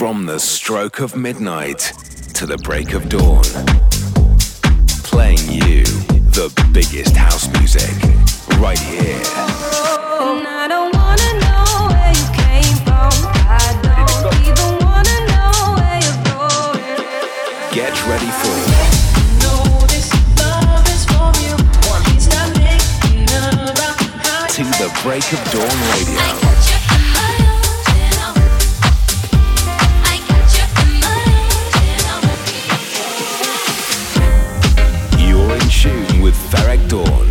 From the stroke of midnight to the break of dawn. Playing you the biggest house music right here. And I don't wanna know where you came from. I don't even wanna know where you're going. Get ready for Know this love is for you. It's not making about how To the Break of Dawn Radio. Tune Dawn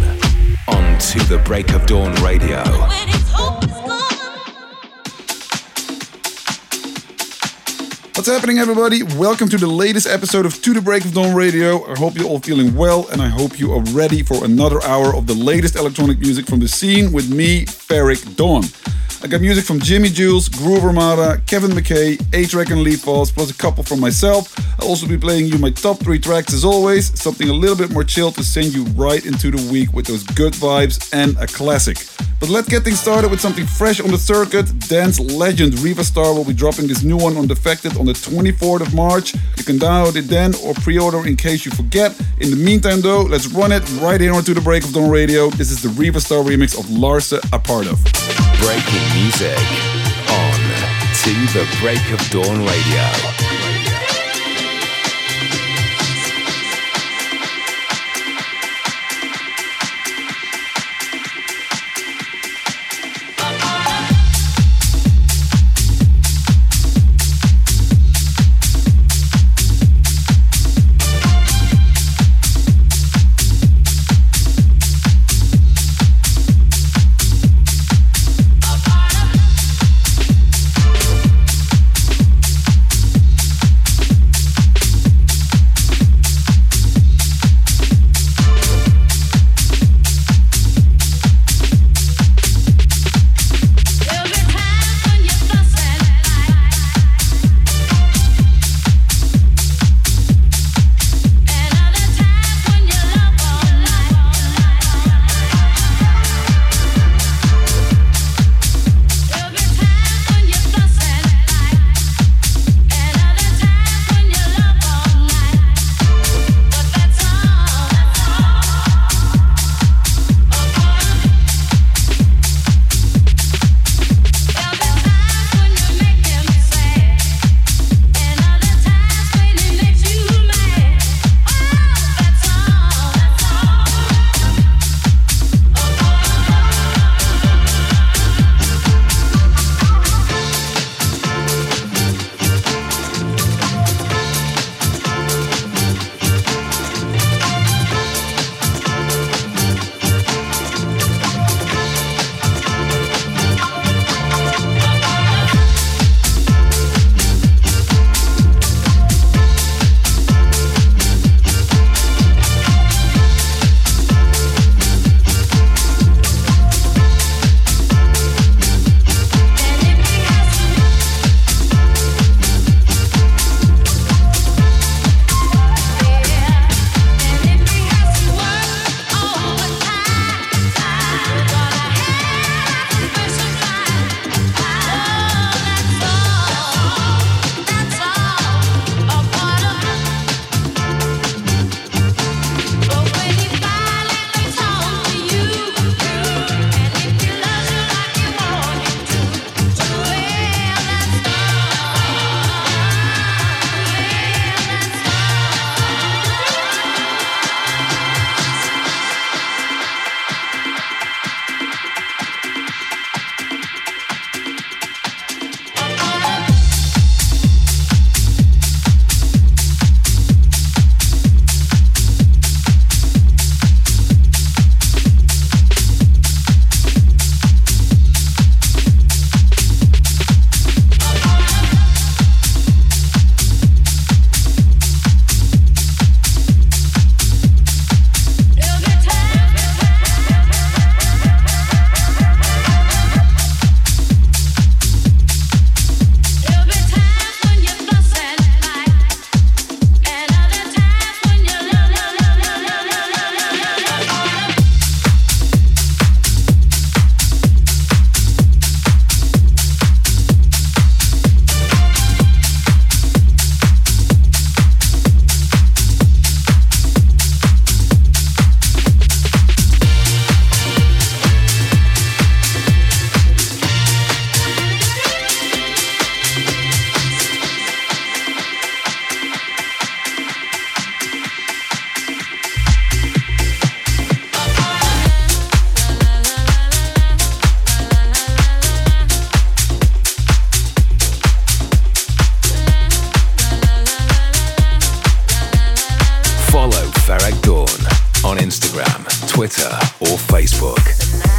on To the Break of Dawn Radio. What's happening, everybody? Welcome to the latest episode of To the Break of Dawn Radio. I hope you're all feeling well, and I hope you are ready for another hour of the latest electronic music from the scene with me, Ferreck Dawn. I got music from Jimi Jules, Groove Armada, Kevin McKay, A-Trak and Lee Foss, plus a couple from myself. I'll also be playing you my top three tracks as always, something a little bit more chill to send you right into the week with those good vibes and a classic. But let's get things started with something fresh on the circuit. Dance legend Riva Starr will be dropping this new one on Defected on the 24th of March. You can download it then or pre-order in case you forget. In the meantime though, let's run it right here onto the Break of Dawn Radio. This is the Riva Starr remix of Larse A Part Of. Breaking music on To the Break of Dawn Radio. Follow Ferreck Dawn on Instagram, Twitter, or Facebook.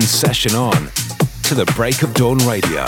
Session on to the Break of Dawn Radio.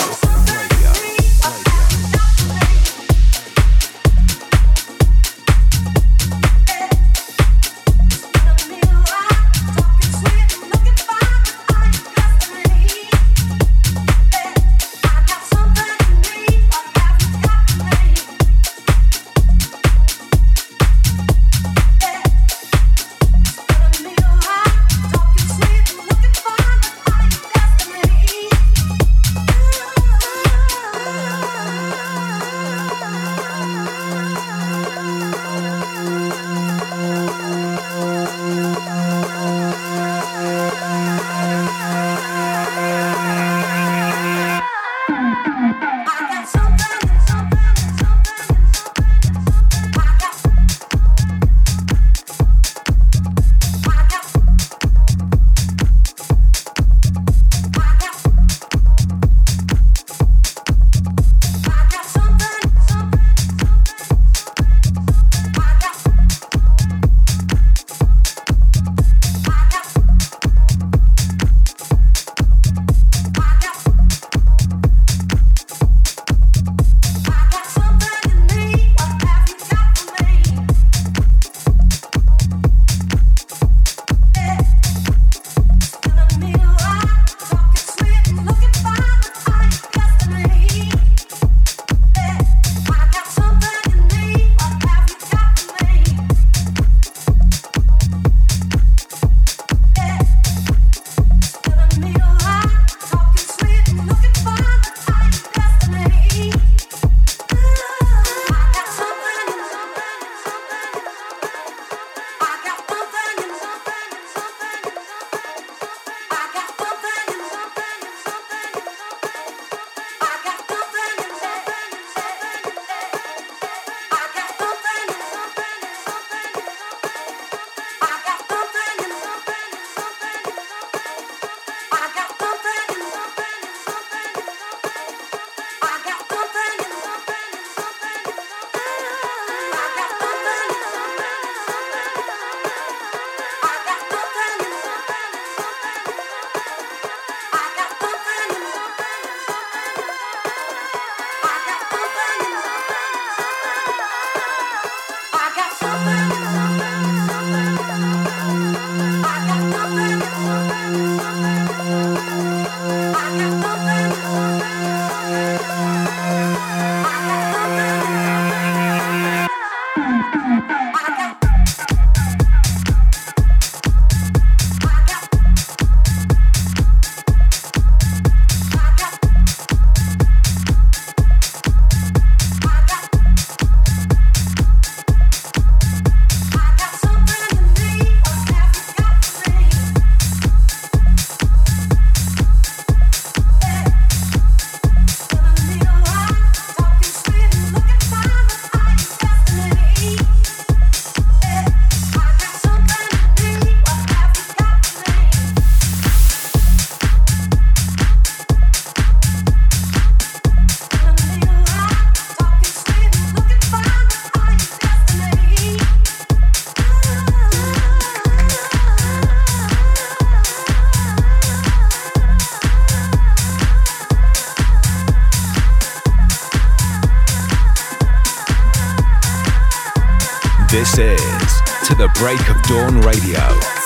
The Break of Dawn Radio.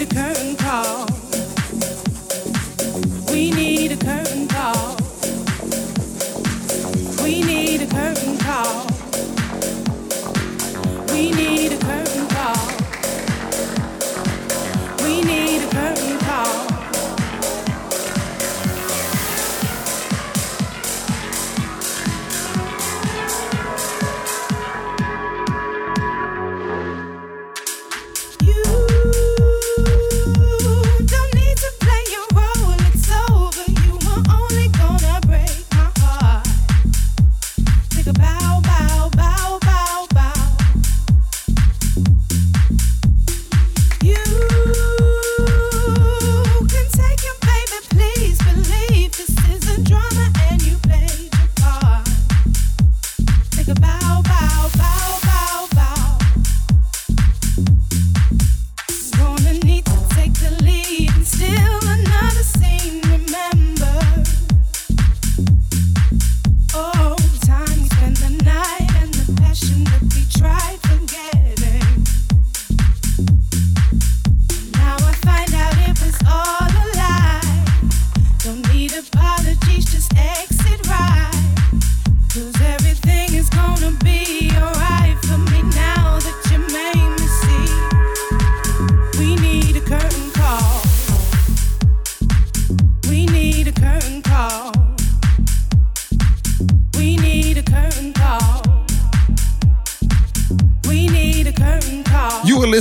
We need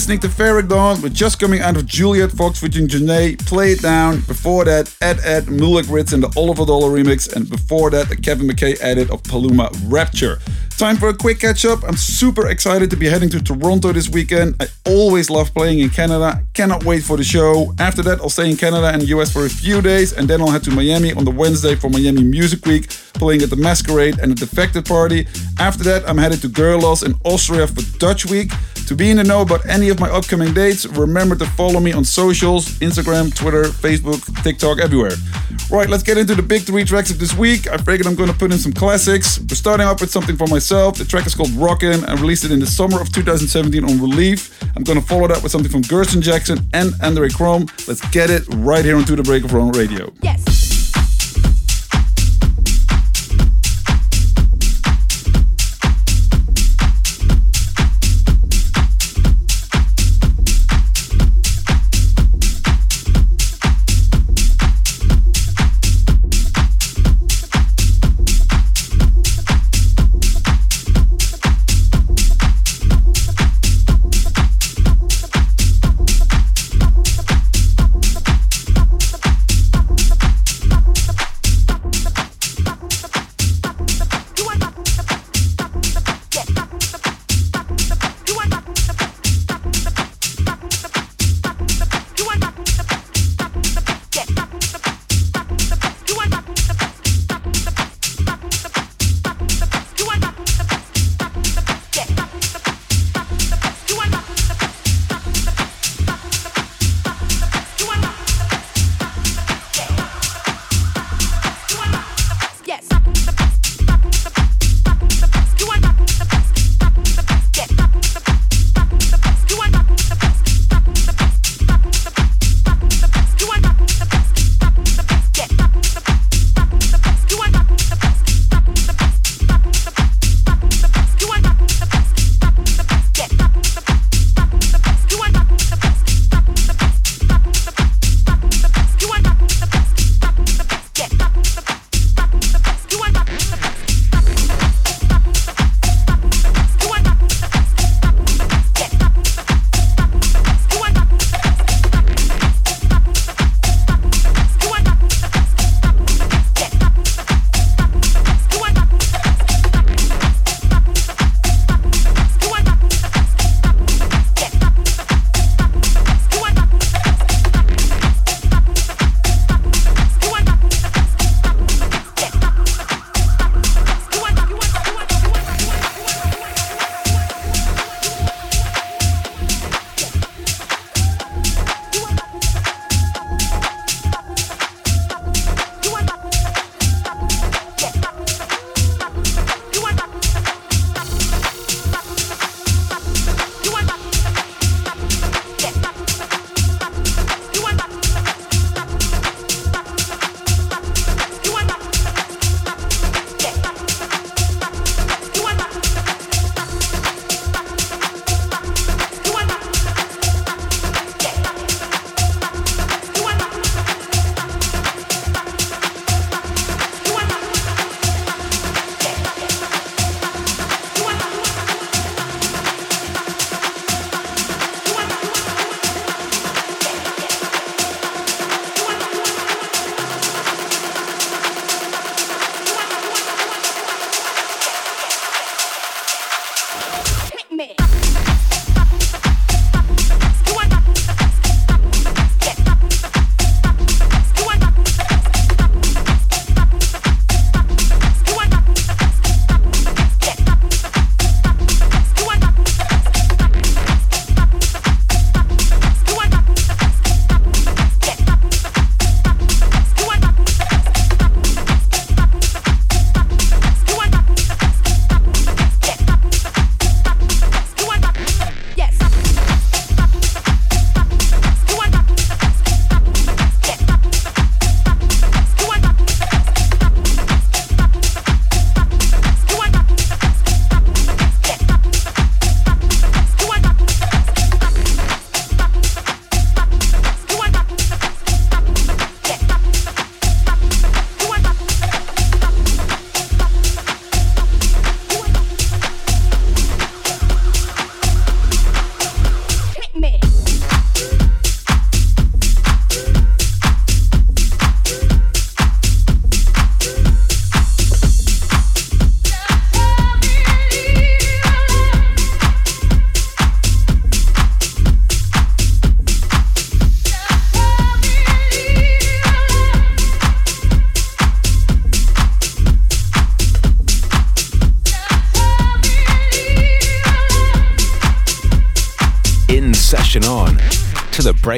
listening to Dawn with just coming out of Juliet Fox featuring Janai, Play It Down. Before that, Ed Ed, Mulackritze and the Oliver Dollar remix. And before that, the Kevin McKay edit of Paluma Rapture. Time for a quick catch up. I'm super excited to be heading to Toronto this weekend. I always love playing in Canada. Cannot wait for the show. After that, I'll stay in Canada and the US for a few days, and then I'll head to Miami on the Wednesday for Miami Music Week, playing at the Masquerade and the Defected Party. After that, I'm headed to Gerlos in Austria for Dutch Week. To be in the know about any of my upcoming dates, remember to follow me on socials Instagram, Twitter, Facebook, TikTok, everywhere. Right, let's get into the big three tracks of this week. I figured I'm going to put in some classics. We're starting off with something for myself. The track is called Rockin'. I released it in the summer of 2017 on Relief. I'm going to follow that with something from Gershon Jackson and Andre Crom. Let's get it right here on To The Break of Dawn Radio. Yes.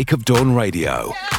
Break of Dawn Radio.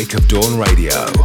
Break of Dawn Radio.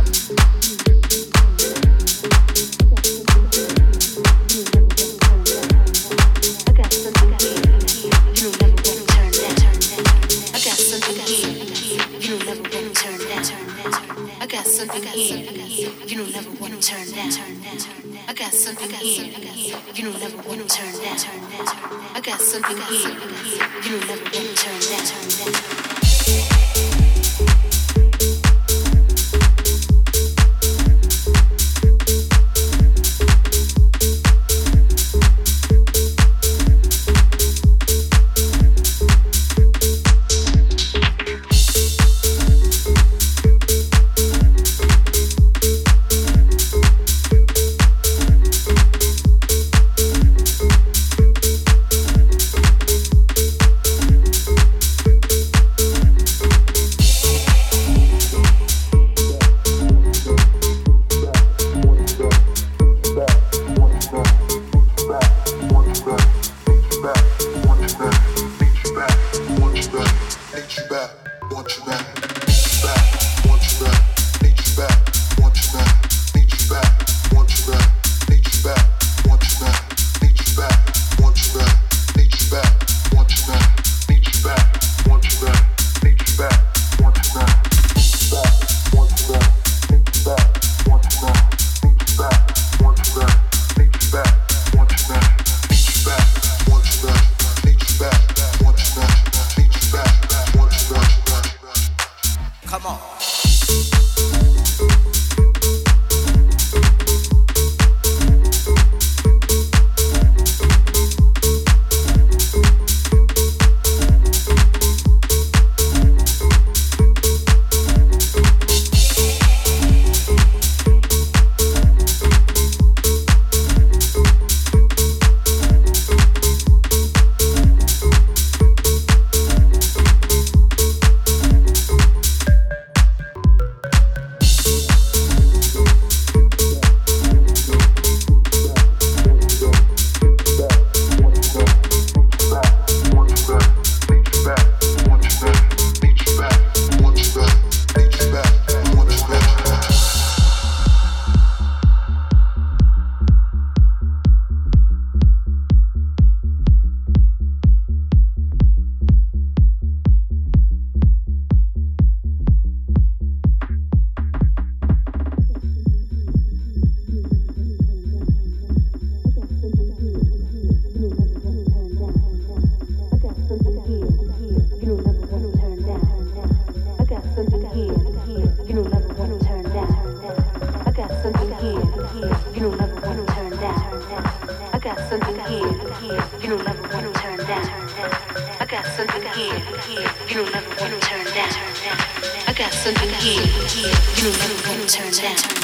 Luke, Luke down.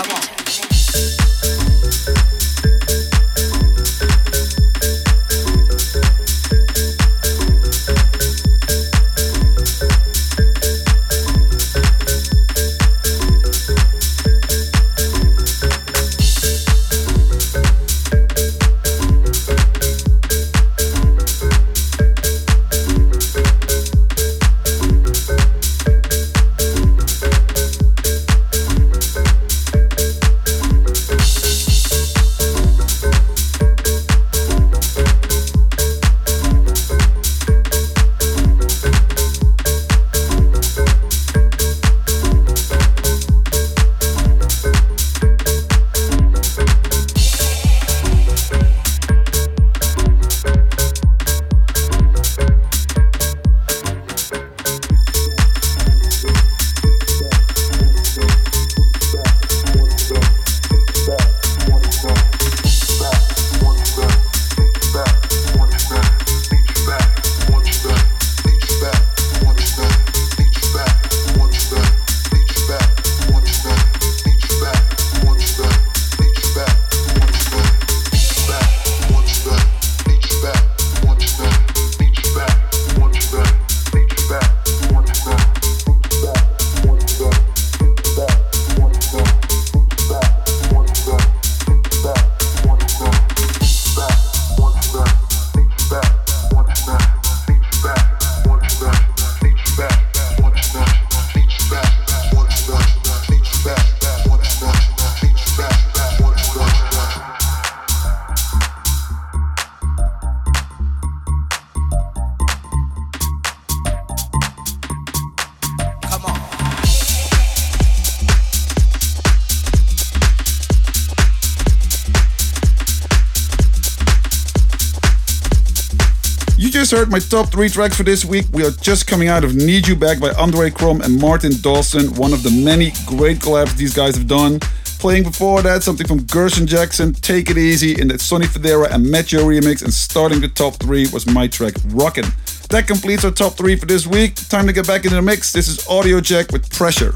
Heard my top three tracks for this week. We are just coming out of Need You Back by Andre Crom and Martin Dawson, one of the many great collabs these guys have done. Playing before that, something from Gershon Jackson, Take It Easy in the Sonny Fodera and Metro remix, and starting the top three was my track Rockin'. That completes our top three for this week. Time to get back into the mix. This is Audiojack with Pressure.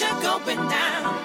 pressure going down.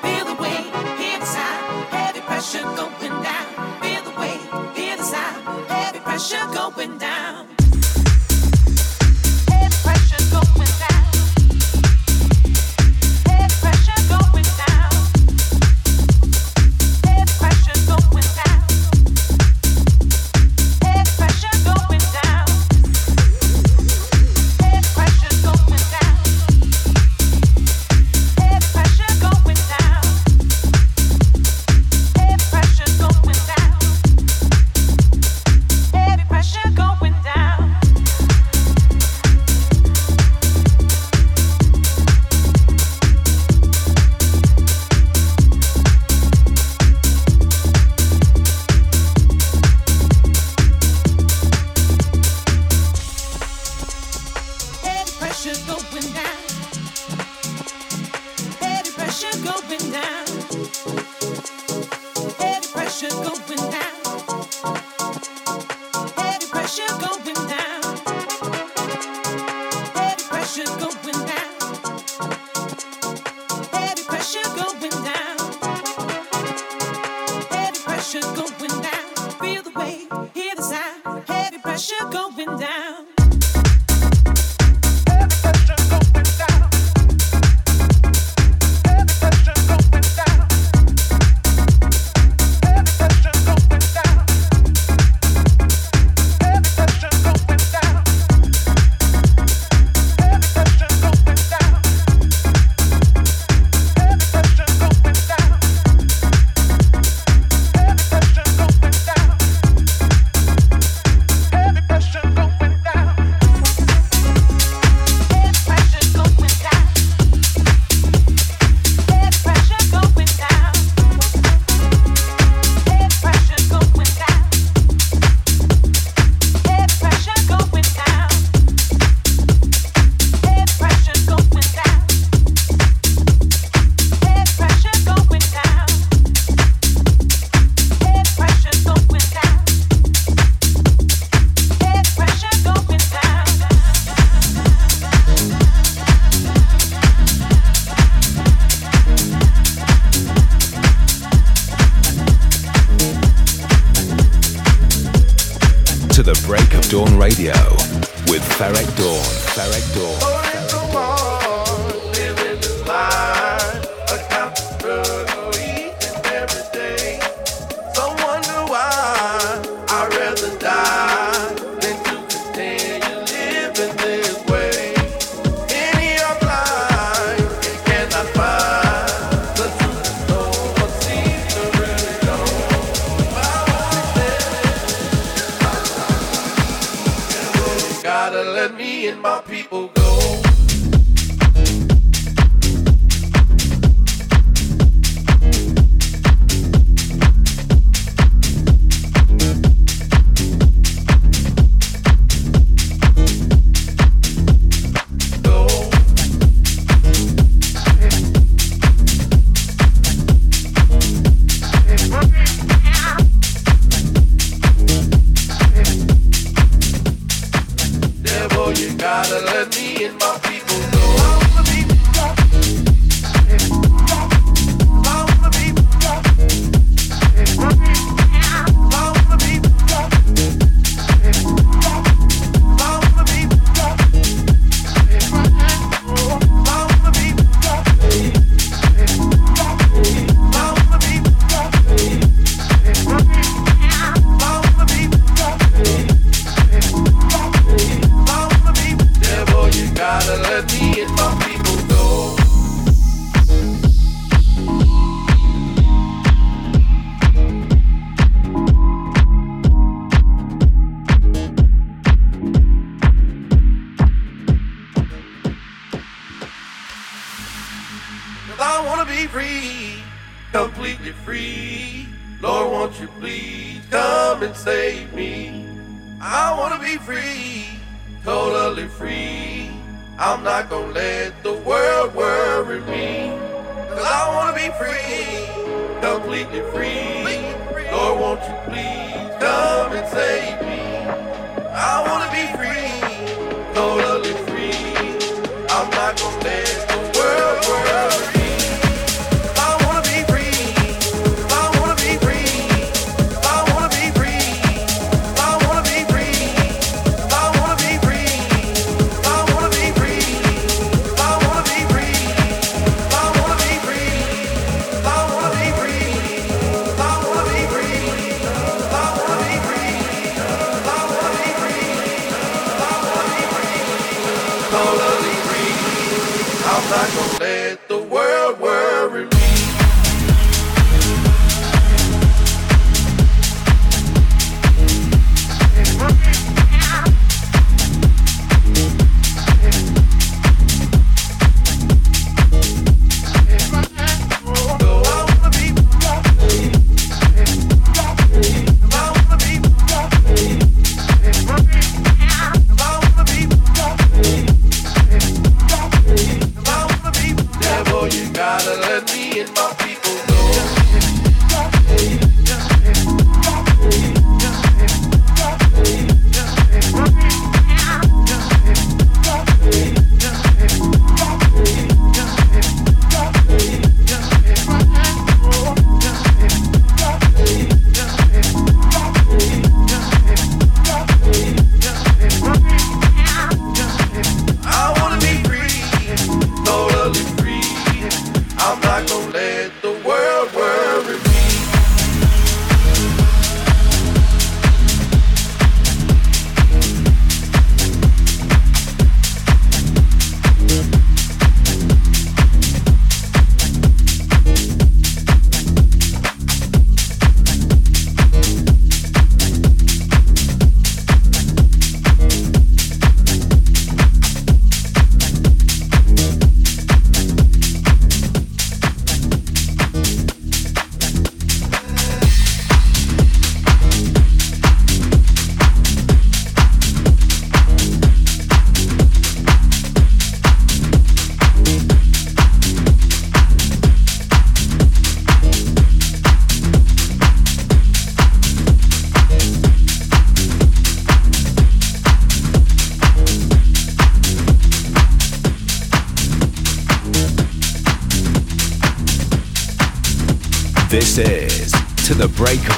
pressure going down.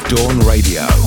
Dawn Radio.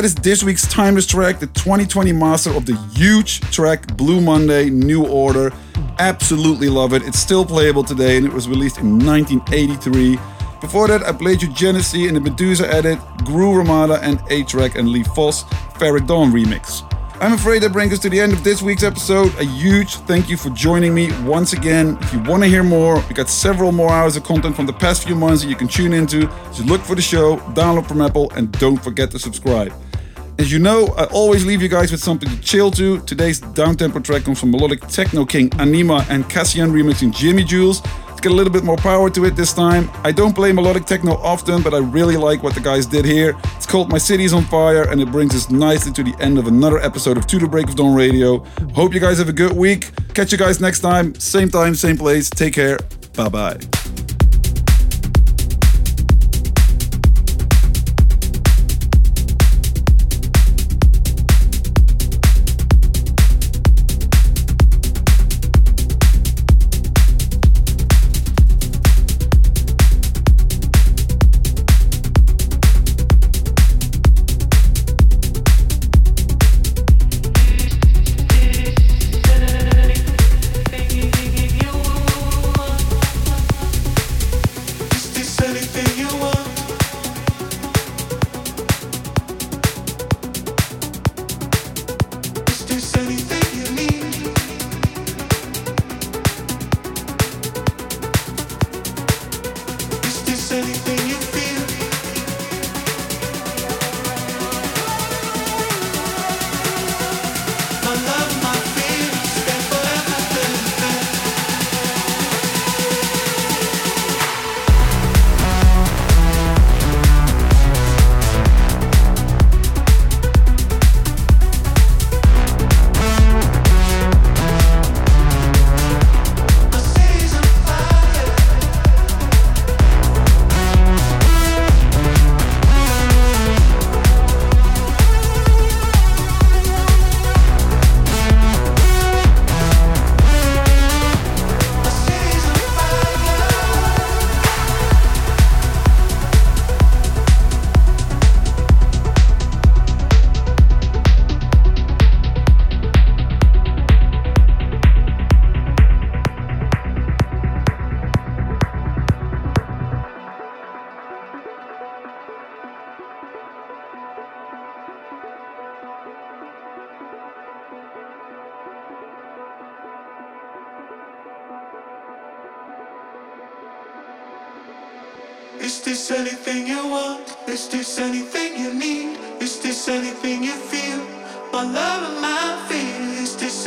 That is this week's timeless track, the 2020 master of the huge track Blue Monday, New Order. Absolutely love it. It's still playable today and it was released in 1983. Before that, I played you GENESI in the Meduza edit, Groove Armada, and A-Trak and Lee Foss Ferreck Dawn remix. I'm afraid that brings us to the end of this week's episode. A huge thank you for joining me once again. If you want to hear more, we got several more hours of content from the past few months that you can tune into. Just look for the show, download from Apple, and don't forget to subscribe. As you know, I always leave you guys with something to chill to. Today's downtempo track comes from melodic techno king Anyma and Cassian remixing Jimi Jules. It's got a little bit more power to it this time. I don't play melodic techno often, but I really like what the guys did here. It's called My City's on Fire, and it brings us nicely to the end of another episode of To the Break of Dawn Radio. Hope you guys have a good week. Catch you guys next time, same time, same place. Take care. Bye bye.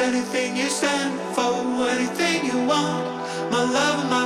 Anything you stand for? Anything you want? My love my